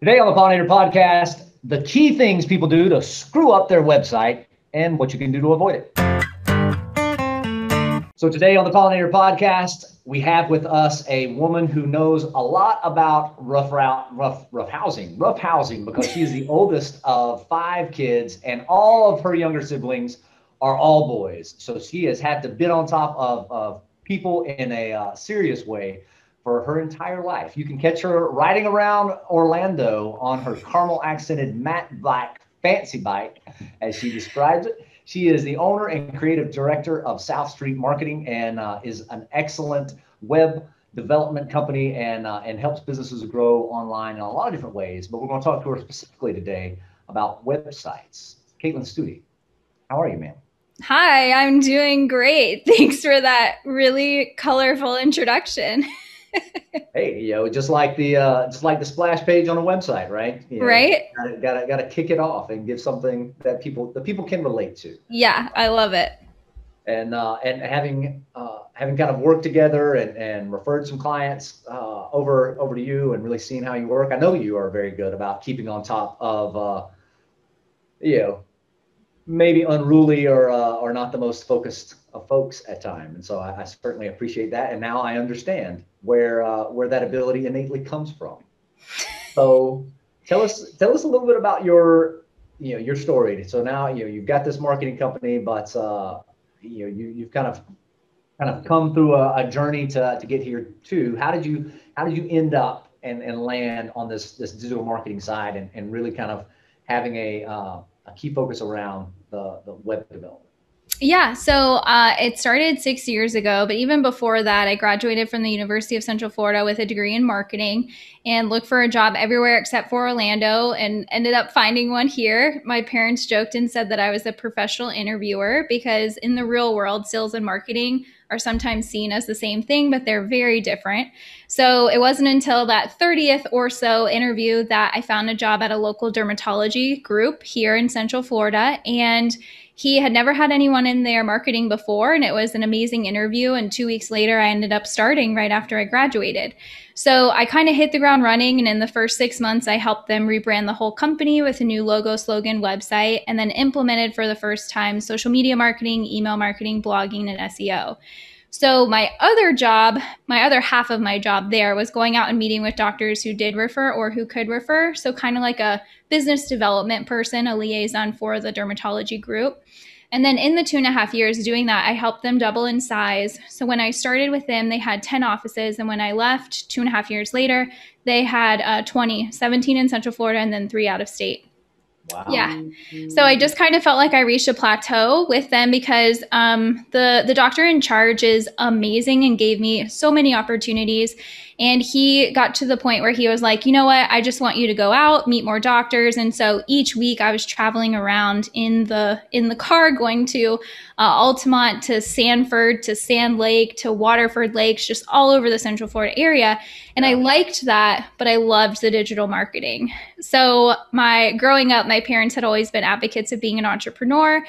Today on the Pollinator Podcast, the key things people do to screw up their website and what you can do to avoid it. So, today on the Pollinator Podcast, we have with us a woman who knows a lot about rough rough, rough housing, rough housing, because she is the oldest of five kids, and all of her younger siblings are all boys. So, she has had to bid on top of, of people in a uh, serious way for her entire life. You can catch her riding around Orlando on her caramel accented matte black fancy bike, as she describes it. She is the owner and creative director of South Street Marketing and uh, is an excellent web development company and, uh, and helps businesses grow online in a lot of different ways. But we're going to talk to her specifically today about websites. Kaitlyn Study, how are you, ma'am? Hi, I'm doing great. Thanks for that really colorful introduction. hey, you know, just like the uh, just like the splash page on a website, right? You know, right. Gotta, gotta gotta kick it off and give something that people the people can relate to. Yeah, I love it. And uh, and having uh, having kind of worked together and, and referred some clients uh, over over to you and really seeing how you work. I know you are very good about keeping on top of uh, you know maybe unruly or uh, or not the most focused of folks at time. And so I, I certainly appreciate that. And now I understand where uh, where that ability innately comes from. So tell us tell us a little bit about your you know your story. So now you know you've got this marketing company, but uh, you know you you've kind of kind of come through a, a journey to, to get here too. How did you how did you end up and, and land on this this digital marketing side and, and really kind of having a uh, a key focus around the, the web development? Yeah, so uh, it started six years ago, but even before that, I graduated from the University of Central Florida with a degree in marketing and looked for a job everywhere except for Orlando and ended up finding one here. My parents joked and said that I was a professional interviewer because in the real world, sales and marketing are sometimes seen as the same thing, but they're very different. So it wasn't until that 30th or so interview that I found a job at a local dermatology group here in Central Florida. And he had never had anyone in their marketing before, and it was an amazing interview. And two weeks later, I ended up starting right after I graduated. So I kind of hit the ground running. And in the first six months, I helped them rebrand the whole company with a new logo, slogan, website, and then implemented for the first time social media marketing, email marketing, blogging, and SEO. So, my other job, my other half of my job there was going out and meeting with doctors who did refer or who could refer. So, kind of like a business development person, a liaison for the dermatology group. And then in the two and a half years doing that, I helped them double in size. So when I started with them, they had 10 offices. And when I left two and a half years later, they had uh, 20, 17 in Central Florida, and then three out of state. Wow. Yeah. So I just kind of felt like I reached a plateau with them because um, the the doctor in charge is amazing and gave me so many opportunities. And he got to the point where he was like, you know what? I just want you to go out, meet more doctors. And so each week I was traveling around in the in the car, going to uh, Altamont, to Sanford, to Sand Lake, to Waterford Lakes, just all over the Central Florida area. And I liked that, but I loved the digital marketing. So my growing up, my parents had always been advocates of being an entrepreneur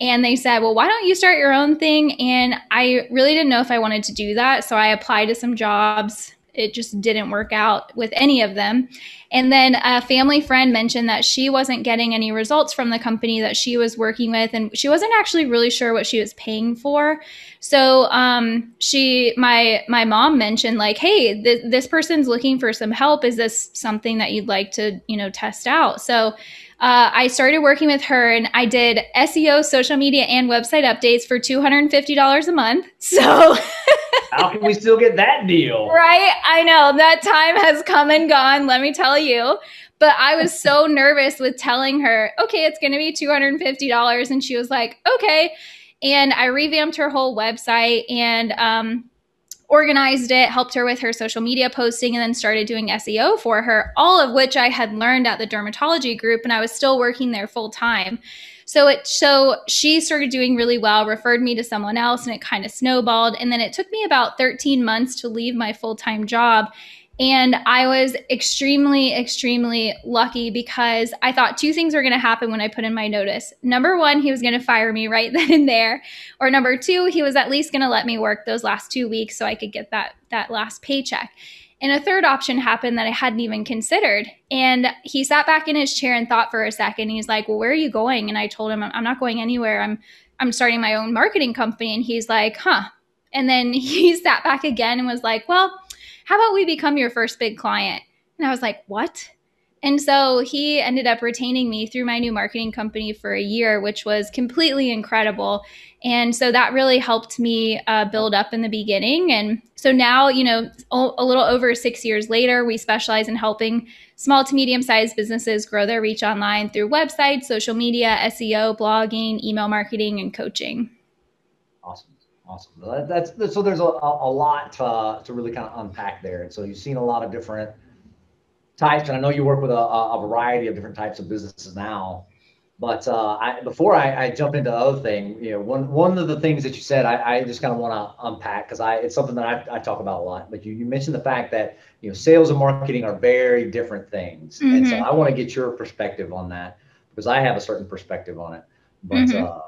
and they said, Well, why don't you start your own thing? And I really didn't know if I wanted to do that. So I applied to some jobs it just didn't work out with any of them. And then a family friend mentioned that she wasn't getting any results from the company that she was working with, and she wasn't actually really sure what she was paying for. So um, she, my my mom mentioned like, hey, th- this person's looking for some help. Is this something that you'd like to you know test out? So uh, I started working with her and I did SEO, social media, and website updates for $250 a month. So, how can we still get that deal? Right? I know that time has come and gone, let me tell you. But I was so nervous with telling her, okay, it's going to be $250. And she was like, okay. And I revamped her whole website and um, organized it, helped her with her social media posting, and then started doing SEO for her, all of which I had learned at the dermatology group, and I was still working there full time. So it so she started doing really well, referred me to someone else, and it kind of snowballed. And then it took me about 13 months to leave my full time job and I was extremely, extremely lucky because I thought two things were going to happen when I put in my notice. Number one, he was going to fire me right then and there. Or number two, he was at least going to let me work those last two weeks so I could get that, that last paycheck. And a third option happened that I hadn't even considered. And he sat back in his chair and thought for a second. He's like, "Well, where are you going?" And I told him, "I'm not going anywhere. I'm I'm starting my own marketing company." And he's like, "Huh." And then he sat back again and was like, "Well, how about we become your first big client?" And I was like, "What?" And so he ended up retaining me through my new marketing company for a year, which was completely incredible. And so that really helped me uh, build up in the beginning. And so now, you know, a little over six years later, we specialize in helping small to medium sized businesses grow their reach online through websites, social media, SEO, blogging, email marketing, and coaching. Awesome. That's, so there's a, a lot to, to really kind of unpack there. And so you've seen a lot of different types, and I know you work with a, a variety of different types of businesses now. But uh, I, before I, I, jump into the other thing, you know, one one of the things that you said, I, I just kind of want to unpack because I it's something that I, I, talk about a lot. But you, you mentioned the fact that you know sales and marketing are very different things, mm-hmm. and so mm-hmm. I want to get your perspective on that because I have a certain perspective on it. But mm-hmm. uh,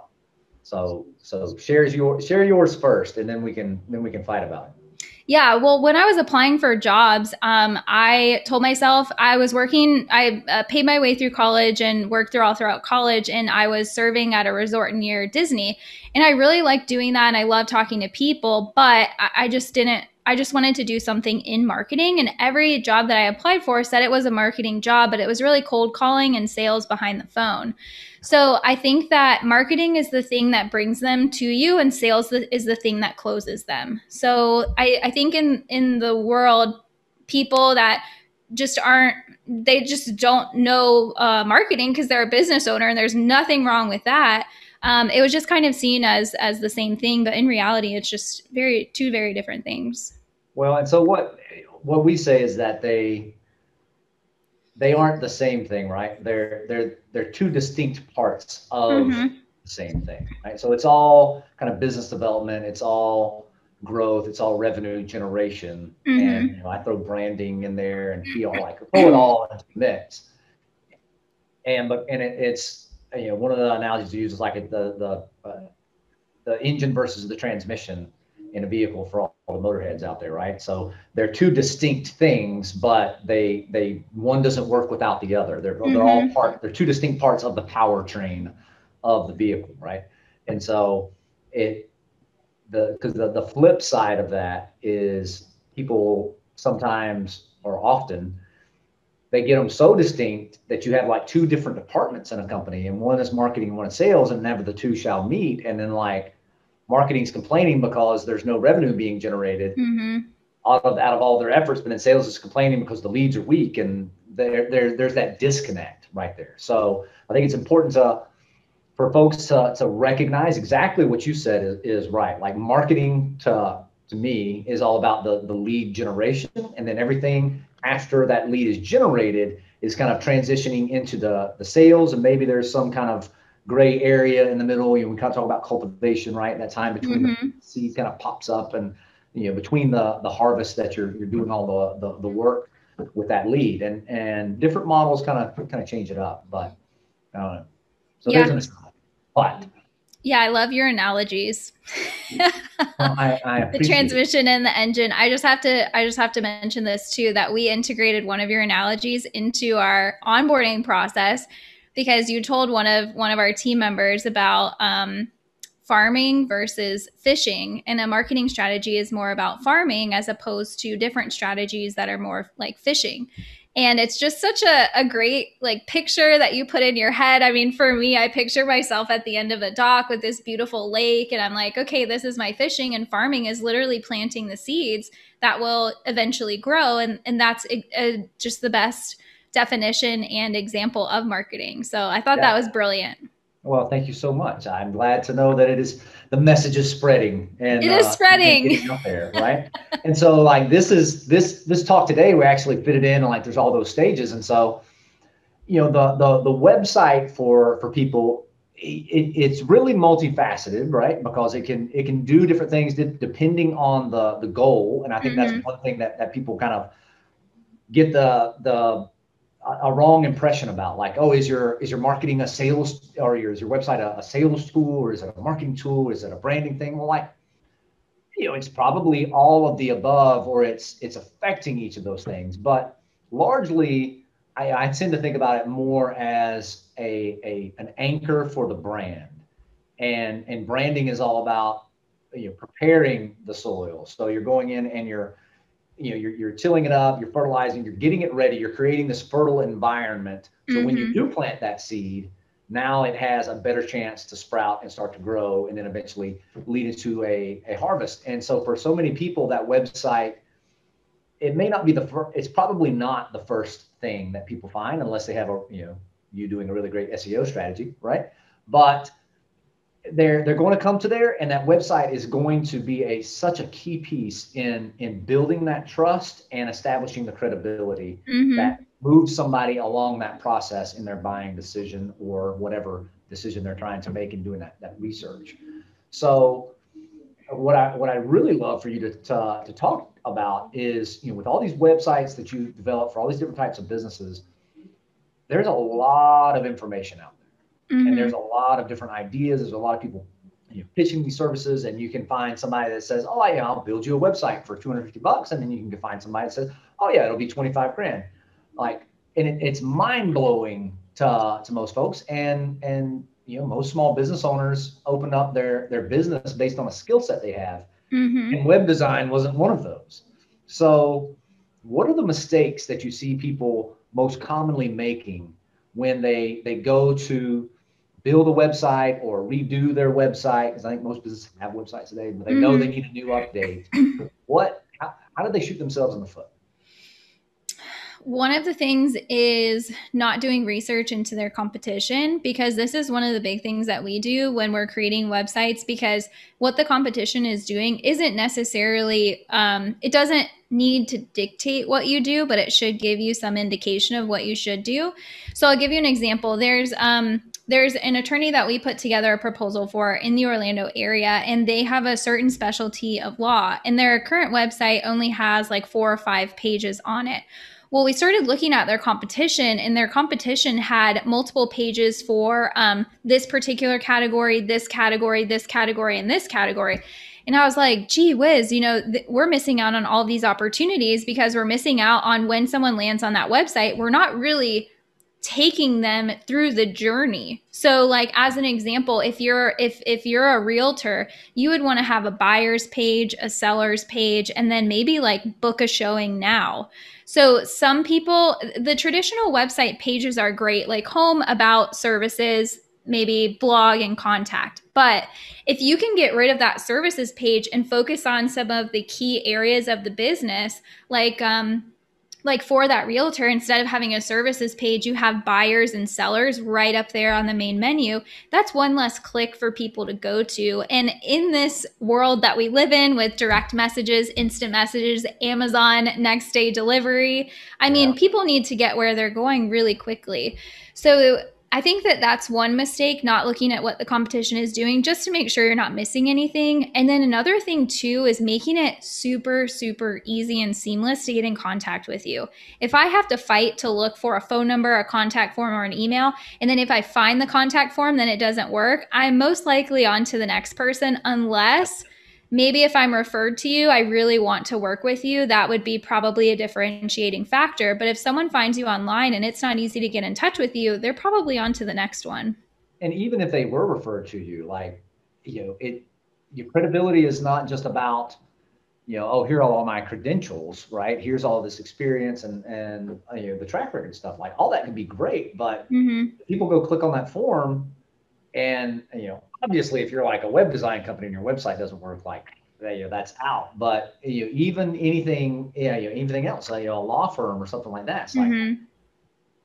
so so shares your share yours first, and then we can then we can fight about it. Yeah, well, when I was applying for jobs, um, I told myself I was working. I uh, paid my way through college and worked through all throughout college, and I was serving at a resort near Disney, and I really liked doing that, and I love talking to people, but I, I just didn't. I just wanted to do something in marketing, and every job that I applied for said it was a marketing job, but it was really cold calling and sales behind the phone. So I think that marketing is the thing that brings them to you, and sales is the thing that closes them. So I, I think in in the world, people that just aren't they just don't know uh, marketing because they're a business owner, and there's nothing wrong with that. Um, it was just kind of seen as as the same thing, but in reality, it's just very two very different things. Well, and so what what we say is that they they aren't the same thing, right? They're they're they're two distinct parts of mm-hmm. the same thing, right? So it's all kind of business development, it's all growth, it's all revenue generation, mm-hmm. and you know, I throw branding in there and PR, like throw it all into the mix. And but and it, it's you know one of the analogies to use is like the the uh, the engine versus the transmission in a vehicle for all, all the motorheads out there, right? So they're two distinct things, but they they one doesn't work without the other. They're mm-hmm. they're all mm-hmm. part. They're two distinct parts of the powertrain of the vehicle, right? And so it the because the, the flip side of that is people sometimes or often they get them so distinct that you have like two different departments in a company and one is marketing and one is sales and never the two shall meet and then like marketing's complaining because there's no revenue being generated mm-hmm. out of out of all their efforts, but then sales is complaining because the leads are weak, and there there there's that disconnect right there. So I think it's important to for folks to to recognize exactly what you said is, is right. Like marketing to to me is all about the the lead generation, and then everything after that lead is generated is kind of transitioning into the the sales, and maybe there's some kind of gray area in the middle. You know, we kind of talk about cultivation, right? That time between mm-hmm. the seed kind of pops up and you know between the the harvest that you're you're doing all the the, the work with that lead and and different models kind of kind of change it up but I don't know. So yeah. there's an but yeah, I love your analogies. well, I, I the transmission it. and the engine. I just have to I just have to mention this too that we integrated one of your analogies into our onboarding process because you told one of one of our team members about um, farming versus fishing and a marketing strategy is more about farming as opposed to different strategies that are more like fishing. And it's just such a, a great like picture that you put in your head. I mean for me i picture myself at the end of a dock with this beautiful lake and i'm like okay this is my fishing and farming is literally planting the seeds that will eventually grow and and that's a, a, just the best definition and example of marketing. So I thought yeah. that was brilliant. Well, thank you so much. I'm glad to know that it is the message is spreading and it is uh, spreading out there, right? and so like this is this this talk today, we actually fit it in and like there's all those stages. And so, you know, the the the website for for people it, it's really multifaceted, right? Because it can it can do different things depending on the the goal. And I think mm-hmm. that's one thing that that people kind of get the the a wrong impression about like oh is your is your marketing a sales or is your website a, a, sales tool or is it a marketing tool is it a branding thing well like you know, it's probably all of the above, or it's it's affecting each of those things. But largely, I, I tend to think about it more as a, a an anchor for the brand, and and branding is all about you know preparing the soil. So you're going in and you're you know you're, you're tilling it up you're fertilizing you're getting it ready you're creating this fertile environment so mm-hmm. when you mm-hmm. do plant that seed now it has a better chance to sprout and start to grow and then eventually lead into a, a harvest and so for so many people that website it may not be the first it's probably not the first thing that people find unless they have a you know you doing a really great seo strategy right but they're they're going to come to there and that website is going to be a such a key piece in in building that trust and establishing the credibility mm-hmm. that moves somebody along that process in their buying decision or whatever decision they're trying to make in doing that, that research so what I what I really love for you to, to, to talk about is you know with all these websites that you develop for all these different types of businesses there's a lot of information out there Mm-hmm. And there's a lot of different ideas. There's a lot of people you know, pitching these services, and you can find somebody that says, "Oh, yeah, I'll build you a website for 250 bucks," and then you can find somebody that says, "Oh, yeah, it'll be 25 grand." Like, and it, it's mind blowing to to most folks, and and you know most small business owners open up their their business based on a skill set they have, mm-hmm. and web design wasn't one of those. So, what are the mistakes that you see people most commonly making when they they go to build a website or redo their website because I think most businesses have websites today, but they mm-hmm. know they need a new update. what? How, how do they shoot themselves in the foot? One of the things is not doing research into their competition because this is one of the big things that we do when we're creating websites because what the competition is doing isn't necessarily, um, it doesn't need to dictate what you do, but it should give you some indication of what you should do. So I'll give you an example. There's, um, there's an attorney that we put together a proposal for in the Orlando area, and they have a certain specialty of law, and their current website only has like four or five pages on it. Well, we started looking at their competition, and their competition had multiple pages for um, this particular category, this category, this category, and this category. And I was like, gee whiz, you know, th- we're missing out on all these opportunities because we're missing out on when someone lands on that website. We're not really taking them through the journey. So like as an example, if you're if if you're a realtor, you would want to have a buyer's page, a seller's page, and then maybe like book a showing now. So some people the traditional website pages are great, like home about services, maybe blog and contact. But if you can get rid of that services page and focus on some of the key areas of the business, like um, like for that realtor, instead of having a services page, you have buyers and sellers right up there on the main menu. That's one less click for people to go to. And in this world that we live in with direct messages, instant messages, Amazon next day delivery, I mean, yeah. people need to get where they're going really quickly. So I think that that's one mistake, not looking at what the competition is doing just to make sure you're not missing anything. And then another thing, too, is making it super, super easy and seamless to get in contact with you. If I have to fight to look for a phone number, a contact form, or an email, and then if I find the contact form, then it doesn't work, I'm most likely on to the next person unless maybe if I'm referred to you, I really want to work with you, that would be probably a differentiating factor. But if someone finds you online and it's not easy to get in touch with you, they're probably on to the next one. And even if they were referred to you, like, you know, it, your credibility is not just about, you know, oh, here are all my credentials, right? Here's all this experience and and you know the track record stuff. Like all that can be great, but mm-hmm. people go click on that form, and you know obviously if you're like a web design company and your website doesn't work like you know, that's out but you know, even anything yeah, you know, anything else like, you know, a law firm or something like that it's like mm-hmm.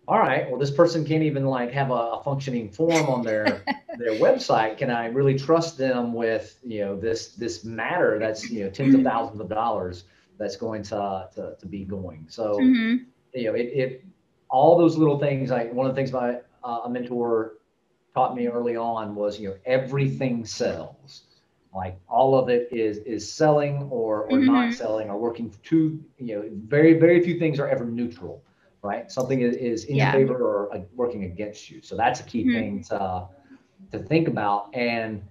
all right well this person can't even like have a, a functioning form on their their website can i really trust them with you know this this matter that's you know tens of thousands of dollars that's going to to, to be going so mm-hmm. you know it, it all those little things like one of the things my uh, a mentor taught me early on was you know everything sells like all of it is is selling or or mm-hmm. not selling or working to you know very very few things are ever neutral right something is, is in yeah. favor or uh, working against you so that's a key mm-hmm. thing to to think about and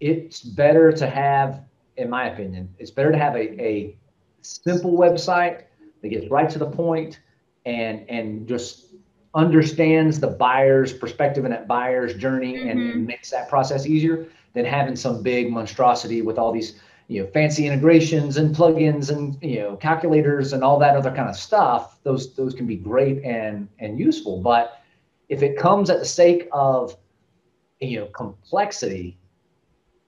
it's better to have in my opinion, it's better to have a, a simple website that gets right to the point and and just understands the buyer's perspective and that buyer's journey mm-hmm. and, makes that process easier than having some big monstrosity with all these you know fancy integrations and plugins and you know calculators and all that other kind of stuff those those can be great and and useful but if it comes at the sake of you know complexity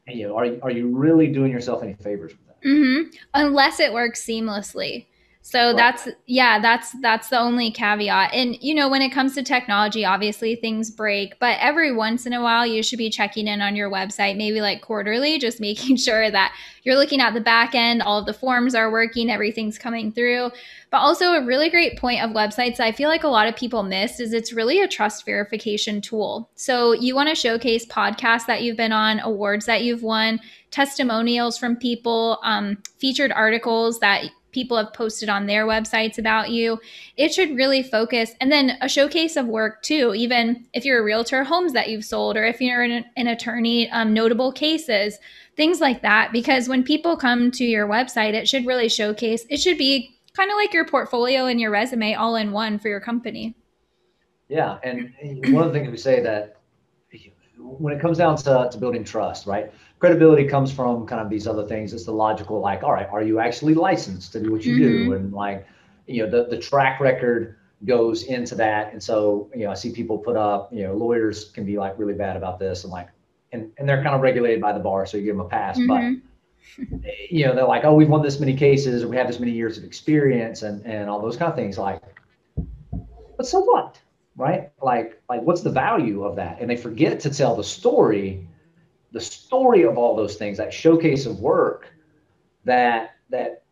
you know are, are you really doing yourself any favors with that mm-hmm. unless it works seamlessly so right. that's yeah, that's that's the only caveat. And you know, when it comes to technology, obviously things break, but every once in a while you should be checking in on your website, maybe like quarterly, just making sure that you're looking at the back end, all of the forms are working, everything's coming through. But also a really great point of websites I feel like a lot of people miss is it's really a trust verification tool. So you want to showcase podcasts that you've been on, awards that you've won, testimonials from people, um, featured articles that people have posted on their websites about you. It should really focus, and then a showcase of work too. Even if you're a realtor, homes that you've sold, or if you're an, an attorney, um, notable cases, things like that. Because when people come to your website, it should really showcase. It should be kind of like your portfolio and your resume all in one for your company. Yeah, and one of the things we say that when it comes down to, to building trust, right? Credibility comes from kind of these other things. It's the logical, like, all right, are you actually licensed to do what you mm-hmm. do? And like, you know, the, the track record goes into that. And so, you know, I see people put up, you know, lawyers can be like really bad about this and like, and, and they're kind of regulated by the bar. So you give them a pass, mm-hmm. but you know, they're like, oh, we've won this many cases we have this many years of experience and, and all those kind of things. Like, but so what? Right? Like, like what's the value of that? And they forget to tell the story the story of all those things, that showcase of work that that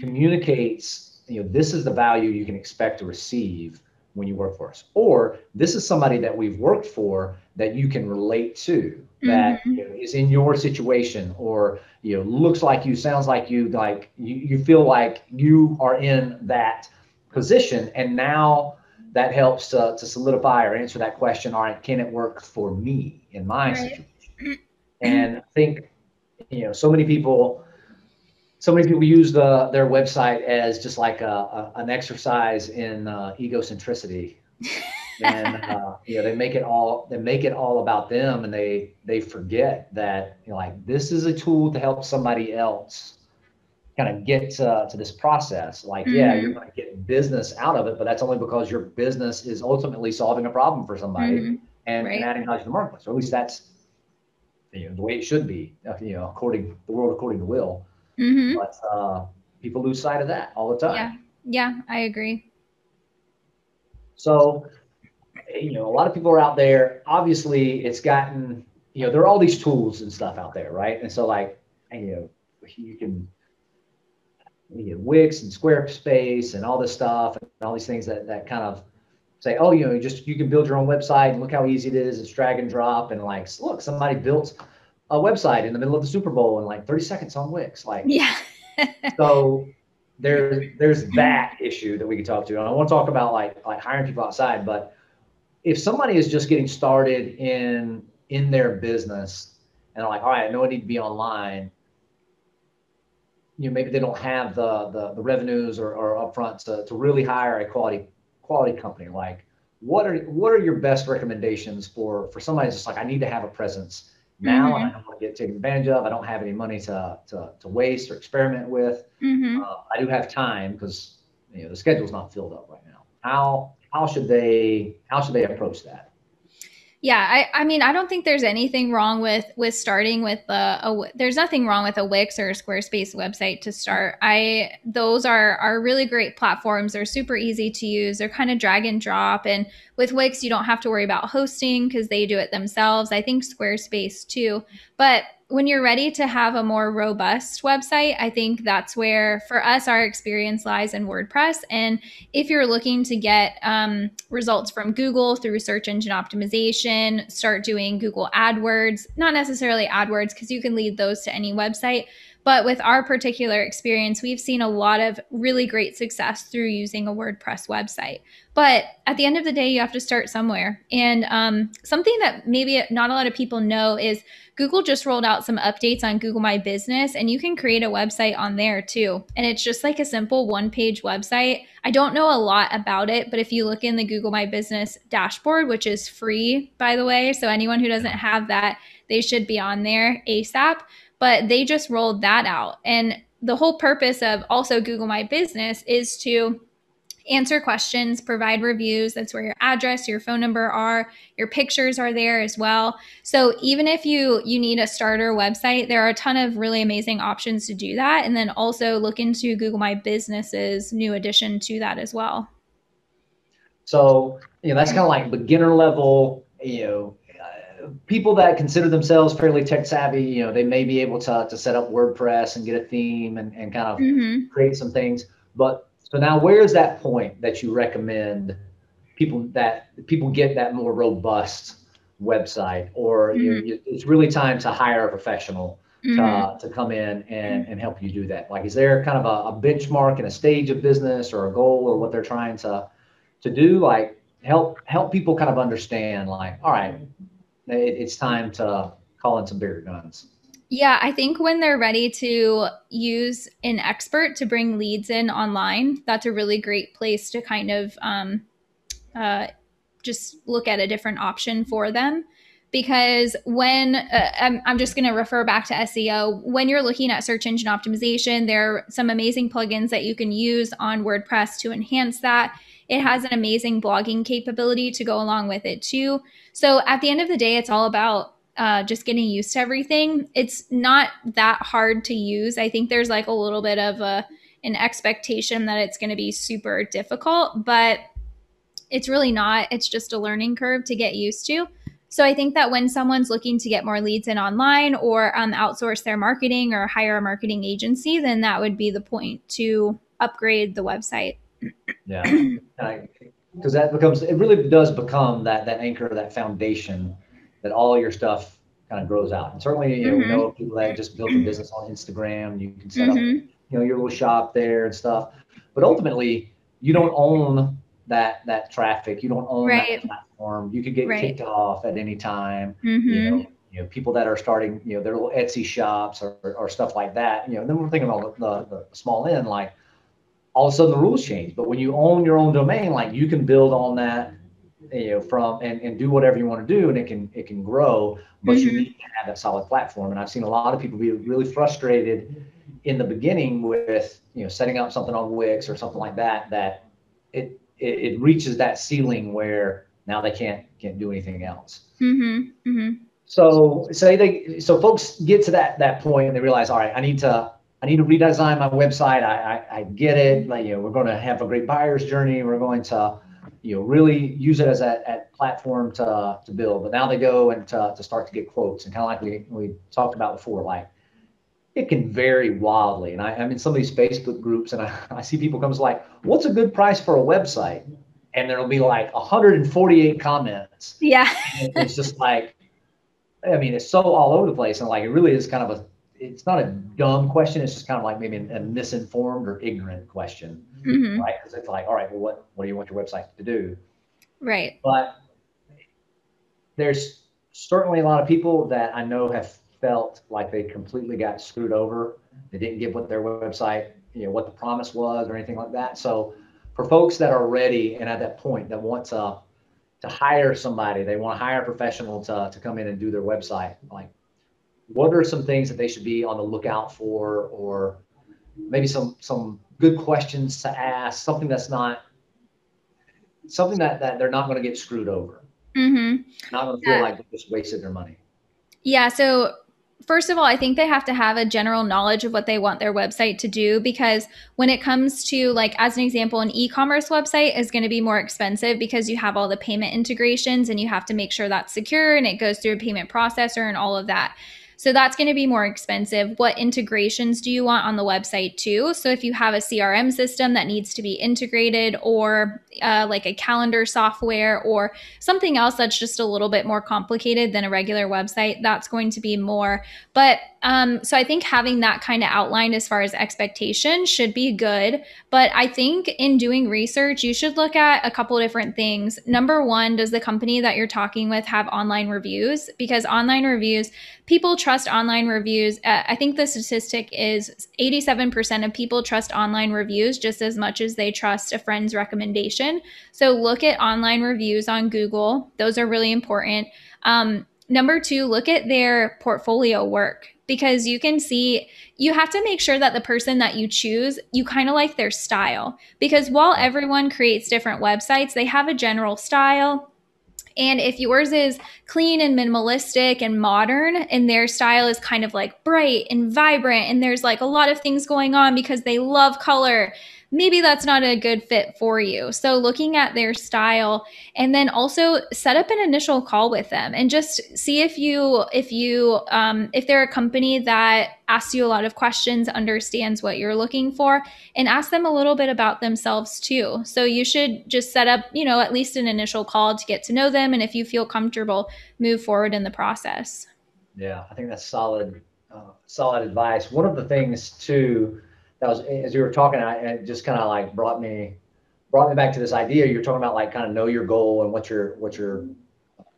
communicates, you know, this is the value you can expect to receive when you work for us. Or this is somebody that we've worked for that you can relate to, that mm-hmm. you know, is in your situation, or you know, looks like you, sounds like you, like you, you feel like you are in that position. And now that helps to, to solidify or answer that question. All right, can it work for me in my right. situation? And I think, you know, so many people, so many people use the their website as just like a, a an exercise in uh, egocentricity. and uh, you know they make it all they make it all about them and they they forget that you know like this is a tool to help somebody else kind of get to, to this process like mm-hmm. yeah you're going to get business out of it but that's only because your business is ultimately solving a problem for somebody mm-hmm. and, right. and adding value to the marketplace or at least that's you know, the way it should be, uh, you know, according the world according to will. Mm-hmm. But uh, people lose sight of that all the time. Yeah, yeah, I agree. So, you know, a lot of people are out there. Obviously, it's gotten, you know, there are all these tools and stuff out there, right? And so, like, you know, you can, you know, Wix and Squarespace and all this stuff and all these things that that kind of say, oh, you know, you just you can build your own website and look how easy it is. It's drag and drop and like, look, somebody built a website in the middle of the Super Bowl in like 30 seconds on Wix. Like, yeah. so there's there's that issue that we could talk to. And I want to talk about like like hiring people outside, but if somebody is just getting started in in their business and they're like, all right, I know I need to be online. You know, maybe they don't have the the, the revenues or, or upfront to, to really hire a quality quality company like what are what are your best recommendations for for somebody that's just like i need to have a presence now mm-hmm. and i don't want to get taken advantage of i don't have any money to to, to waste or experiment with mm-hmm. uh, i do have time because you know the schedule's not filled up right now how how should they how should they approach that yeah, I, I mean, I don't think there's anything wrong with with starting with a, a, There's nothing wrong with a Wix or a Squarespace website to start. I those are are really great platforms. They're super easy to use. They're kind of drag and drop. And with Wix, you don't have to worry about hosting because they do it themselves. I think Squarespace too. But when you're ready to have a more robust website, I think that's where, for us, our experience lies in WordPress. And if you're looking to get um, results from Google through search engine optimization, start doing Google AdWords, not necessarily AdWords, because you can lead those to any website, But with our particular experience, we've seen a lot of really great success through using a WordPress website. But at the end of the day, you have to start somewhere. And um, something that maybe not a lot of people know is Google just rolled out some updates on Google My Business, and you can create a website on there too. And it's just like a simple one page website. I don't know a lot about it, but if you look in the Google My Business dashboard, which is free, by the way, so anyone who doesn't have that, they should be on there ASAP but they just rolled that out. And the whole purpose of also Google My Business is to answer questions, provide reviews. That's where your address, your phone number are. Your pictures are there as well. So even if you you need a starter website, there are a ton of really amazing options to do that. And then also look into Google My Business's new addition to that as well. So you know that's kind of like beginner level, you know, people that consider themselves fairly tech savvy, you know, they may be able to, to set up WordPress and get a theme and, and kind of mm-hmm. create some things. But so now where's that point that you recommend people that people get that more robust website or mm-hmm. you, you, it's really time to hire a professional mm-hmm. to, to come in and, and help you do that? Like, is there kind of a, a benchmark and a stage of business or a goal or what they're trying to, to do? Like help, help people kind of understand like, all right, it's time to call in some bigger guns. Yeah, I think when they're ready to use an expert to bring leads in online, that's a really great place to kind of um, uh, just look at a different option for them. Because when uh, I'm, I'm just going to refer back to SEO, when you're looking at search engine optimization, there are some amazing plugins that you can use on WordPress to enhance that. It has an amazing blogging capability to go along with it too. So at the end of the day, it's all about uh, just getting used to everything. It's not that hard to use. I think there's like a little bit of a an expectation that it's going to be super difficult, but it's really not. It's just a learning curve to get used to. So I think that when someone's looking to get more leads in online or um, outsource their marketing or hire a marketing agency, then that would be the point to upgrade the website. Yeah, because that becomes it really does become that that anchor, that foundation that all your stuff kind of grows out. And certainly, you know, mm-hmm. know people that just built a business on Instagram. You can set mm-hmm. up, you know, your little shop there and stuff. But ultimately, you don't own that that traffic. You don't own right. that platform. You could get right. kicked off at any time. Mm-hmm. You know, you know, people that are starting, you know, their little Etsy shops or, or stuff like that. You know, then we're thinking about the, the, the small end, like all of a sudden the rules change. But when you own your own domain, like you can build on that, you know, from and, and do whatever you want to do and it can it can grow, but mm-hmm. you need to have that solid platform. And I've seen a lot of people be really frustrated in the beginning with, you know, setting up something on Wix or something like that, that it it, it reaches that ceiling where now they can't can't do anything else. Mm-hmm. Mm-hmm. So say they so folks get to that that point and they realize, all right, I need to I need to redesign my website. I, I, I get it. Like, you know, we're going to have a great buyer's journey. We're going to, you know, really use it as a, a platform to, to build. But now they go and to, to start to get quotes and kind of like we, we talked about before, like it can vary wildly. And I, I'm in some of these Facebook groups and I, I see people comes like, what's a good price for a website? And there'll be like 148 comments. Yeah. it's just like, I mean, it's so all over the place. And like, it really is kind of a it's not a dumb question. It's just kind of like maybe a misinformed or ignorant question, mm-hmm. right? Because it's like, all right, well, what what do you want your website to do? Right. But there's certainly a lot of people that I know have felt like they completely got screwed over. They didn't get what their website, you know, what the promise was or anything like that. So for folks that are ready and at that point that want to to hire somebody, they want to hire a professional to, to come in and do their website, like what are some things that they should be on the lookout for or maybe some some good questions to ask something that's not something that, that they're not going to get screwed over. Mm-hmm. not going to feel like they just wasted their money. Yeah so first of all i think they have to have a general knowledge of what they want their website to do because when it comes to like as an example an e-commerce website is going to be more expensive because you have all the payment integrations and you have to make sure that's secure and it goes through a payment processor and all of that So that's going to be more expensive. What integrations do you want on the website too? So if you have a CRM system that needs to be integrated or uh, like a calendar software or something else that's just a little bit more complicated than a regular website, that's going to be more. But um, so I think having that kind of outlined as far as expectation should be good. But I think in doing research, you should look at a couple different things. Number one, does the company that you're talking with have online reviews? Because online reviews, people trust online reviews. Uh, I think the statistic is 87% of people trust online reviews just as much as they trust a friend's recommendation. So look at online reviews on Google, those are really important. Um, number two, look at their portfolio work because you can see you have to make sure that the person that you choose you kind of like their style because while everyone creates different websites they have a general style and if yours is clean and minimalistic and modern, and their style is kind of like bright and vibrant, and there's like a lot of things going on because they love color maybe that's not a good fit for you. So looking at their style and then also set up an initial call with them and just see if you if you um, if they're a company that asks you a lot of questions, understands what you're looking for, and ask them a little bit about themselves too. So you should just set up, you know, at least an initial call to get to know them, and if you feel comfortable, move forward in the process. Yeah, I think that's solid, uh, solid advice. One of the things too that was as you were talking, I, it just kind of like brought me brought me back to this idea. You're talking about like kind of know your goal and what you're what you're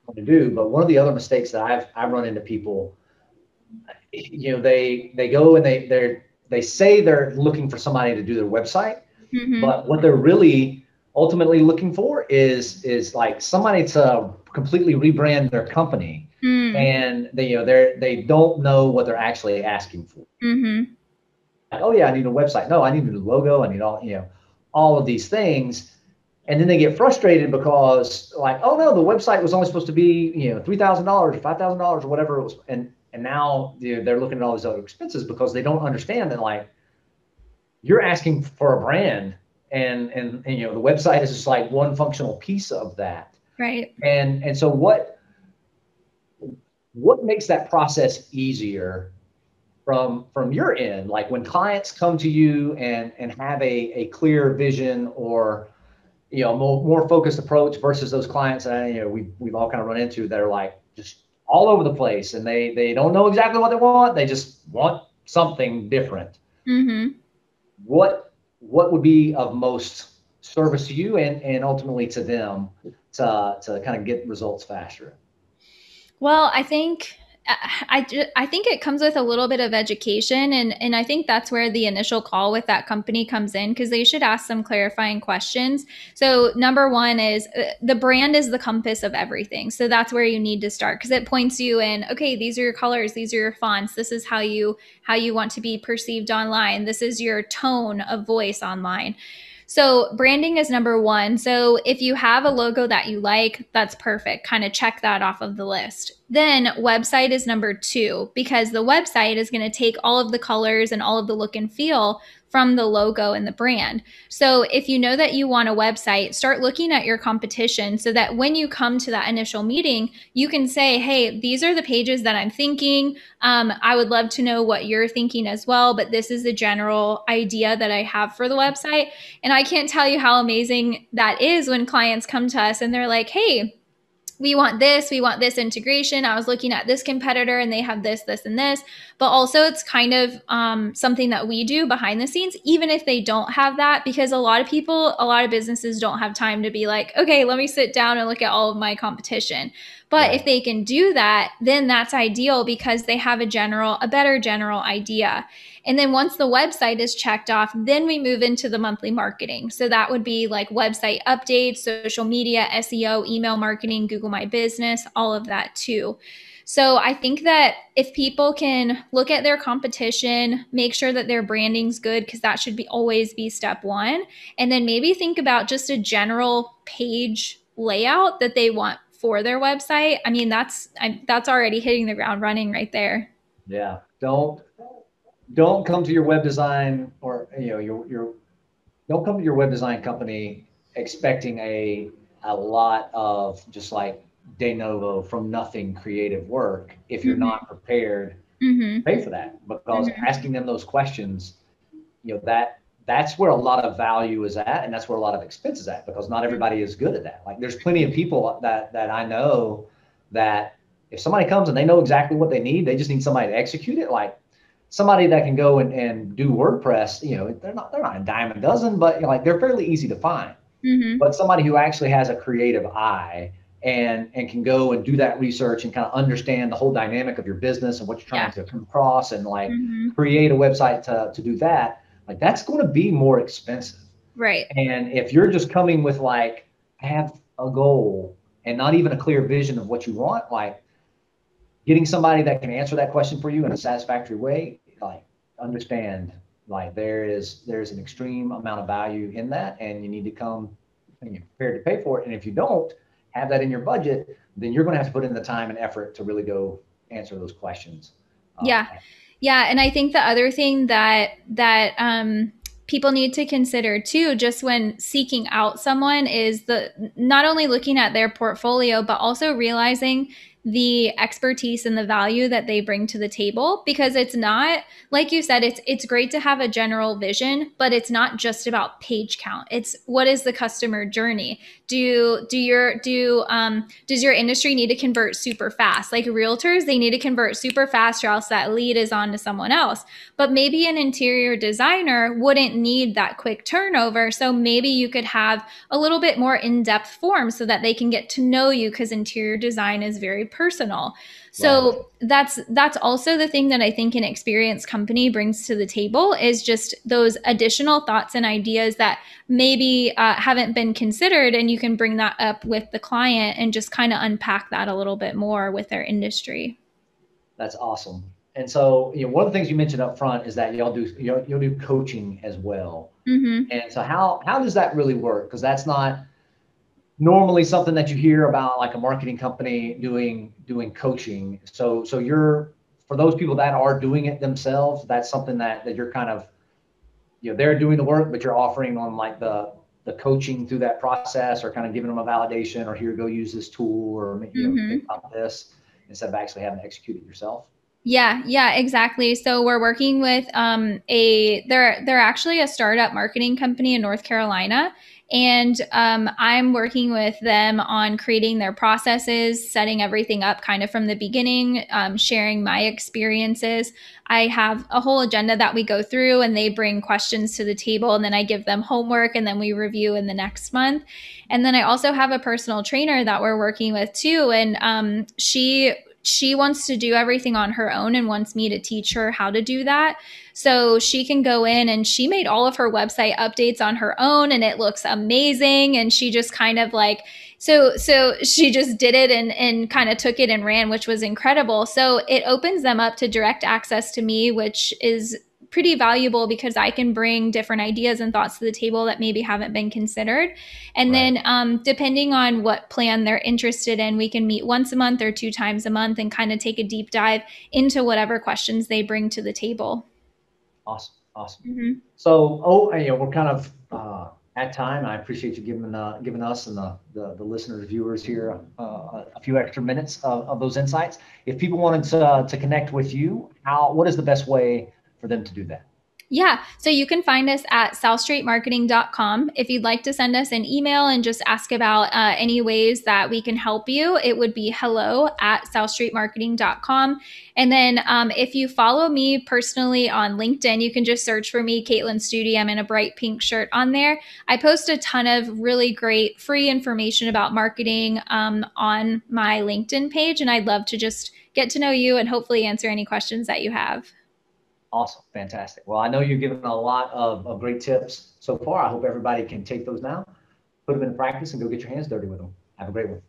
going to do. But one of the other mistakes that I've I've run into people, you know, they they go and they they they say they're looking for somebody to do their website, mm-hmm. but what they're really ultimately looking for is is like somebody to completely rebrand their company mm. and they you know they're they don't know what they're actually asking for mm-hmm oh yeah, I need a website. No, I need a new logo. I need all, you know, all of these things. And then they get frustrated because like, oh no, the website was only supposed to be, you know, $3,000 or $5,000 or whatever it was. And, and now they're looking at all these other expenses because they don't understand that like you're asking for a brand and, and, and, you know, the website is just like one functional piece of that. Right. And, and so what, what makes that process easier from from your end like when clients come to you and and have a, a clear vision or you know more, more focused approach versus those clients that you know we we've all kind of run into that are like just all over the place and they they don't know exactly what they want. They just want something different. Mm-hmm. what what would be of most service to you and and ultimately to them to to kind of get results faster? Well i think I, I think it comes with a little bit of education and, and I think that's where the initial call with that company comes in because they should ask some clarifying questions. So number one is uh, the brand is the compass of everything. So that's where you need to start because it points you in, okay, these are your colors, these are your fonts, this is how you how you want to be perceived online. This is your tone of voice online. So branding is number one. So if you have a logo that you like, that's perfect. Kind of check that off of the list. Then website is number two because the website is going to take all of the colors and all of the look and feel from the logo and the brand. So if you know that you want a website, start looking at your competition so that when you come to that initial meeting, you can say, hey, these are the pages that I'm thinking. Um, I would love to know what you're thinking as well, but this is the general idea that I have for the website. And I can't tell you how amazing that is when clients come to us and they're like, hey, we want this, we want this integration. I was looking at this competitor and they have this, this, and this. But also, it's kind of um, something that we do behind the scenes, even if they don't have that, because a lot of people, a lot of businesses don't have time to be like, okay, let me sit down and look at all of my competition. But if they can do that, then that's ideal because they have a general, a better general idea. And then once the website is checked off, then we move into the monthly marketing. So that would be like website updates, social media, SEO, email marketing, Google My Business, all of that too. So I think that if people can look at their competition, make sure that their branding's good because that should be always be step 1, and then maybe think about just a general page layout that they want for their website. I mean, that's I, that's already hitting the ground running right there. Yeah. Don't don't come to your web design or you know your your don't come to your web design company expecting a a lot of just like de novo from nothing creative work if you're mm-hmm. not prepared mm-hmm. pay for that because mm-hmm. asking them those questions, you know, that that's where a lot of value is at and that's where a lot of expense is at because not everybody is good at that like there's plenty of people that that i know that if somebody comes and they know exactly what they need they just need somebody to execute it like somebody that can go and, and do wordpress you know they're not they're not a dime a dozen but you know, like they're fairly easy to find mm-hmm. but somebody who actually has a creative eye and and can go and do that research and kind of understand the whole dynamic of your business and what you're trying yeah. to come across and like mm-hmm. create a website to, to do that like that's going to be more expensive. Right. And if you're just coming with like, have a goal and not even a clear vision of what you want, like getting somebody that can answer that question for you in a satisfactory way, like understand like there is there's an extreme amount of value in that and you need to come and you're prepared to pay for it. And if you don't have that in your budget, then you're going to have to put in the time and effort to really go answer those questions. Yeah. Um, yeah, and I think the other thing that that um, people need to consider too, just when seeking out someone, is the not only looking at their portfolio, but also realizing the expertise and the value that they bring to the table because it's not like you said it's it's great to have a general vision but it's not just about page count. It's what is the customer journey? Do do your do um does your industry need to convert super fast? Like realtors they need to convert super fast or else that lead is on to someone else. But maybe an interior designer wouldn't need that quick turnover so maybe you could have a little bit more in-depth form so that they can get to know you because interior design is very personal. So that's that's also the thing that I think an experienced company brings to the table is just those additional thoughts and ideas that maybe uh, haven't been considered, and you can bring that up with the client and just kind of unpack that a little bit more with their industry. That's awesome. And so, you know, one of the things you mentioned up front is that y'all do you'll, you'll do coaching as well. Mm-hmm. And so, how how does that really work? Because that's not normally something that you hear about like a marketing company doing doing coaching so so you're for those people that are doing it themselves that's something that that you're kind of you know they're doing the work but you're offering on like the the coaching through that process or kind of giving them a validation or here go use this tool or you know mm-hmm. think about this instead of actually having to execute it yourself yeah, yeah, exactly. So we're working with um, a they're they're actually a startup marketing company in North Carolina, and um, I'm working with them on creating their processes, setting everything up kind of from the beginning, um, sharing my experiences. I have a whole agenda that we go through, and they bring questions to the table, and then I give them homework, and then we review in the next month. And then I also have a personal trainer that we're working with too, and um, she she wants to do everything on her own and wants me to teach her how to do that. So she can go in and she made all of her website updates on her own and it looks amazing. And she just kind of like, so so she just did it and and kind of took it and ran which was incredible so it opens them up to direct access to me which is pretty valuable because I can bring different ideas and thoughts to the table that maybe haven't been considered. And right. then, um, depending on what plan they're interested in, we can meet once a month or two times a month and kind of take a deep dive into whatever questions they bring to the table. Awesome. Awesome. Mm-hmm. So, oh, you know, we're kind of uh, at time. I appreciate you giving uh, giving us and the, the, the listeners, viewers here uh, a few extra minutes of, of those insights. If people wanted to, to connect with you, how what is the best way for them to do that? Yeah. So you can find us at southstreetmarketing.com. If you'd like to send us an email and just ask about uh, any ways that we can help you, it would be hello at southstreetmarketing.com. And then um, if you follow me personally on LinkedIn, you can just search for me, Kaitlyn Study. I'm in a bright pink shirt on there. I post a ton of really great free information about marketing um, on my LinkedIn page. And I'd love to just get to know you and hopefully answer any questions that you have. Awesome. Fantastic. Well, I know you've given a lot of, of great tips so far. I hope everybody can take those now, put them into practice, and go get your hands dirty with them. Have a great one.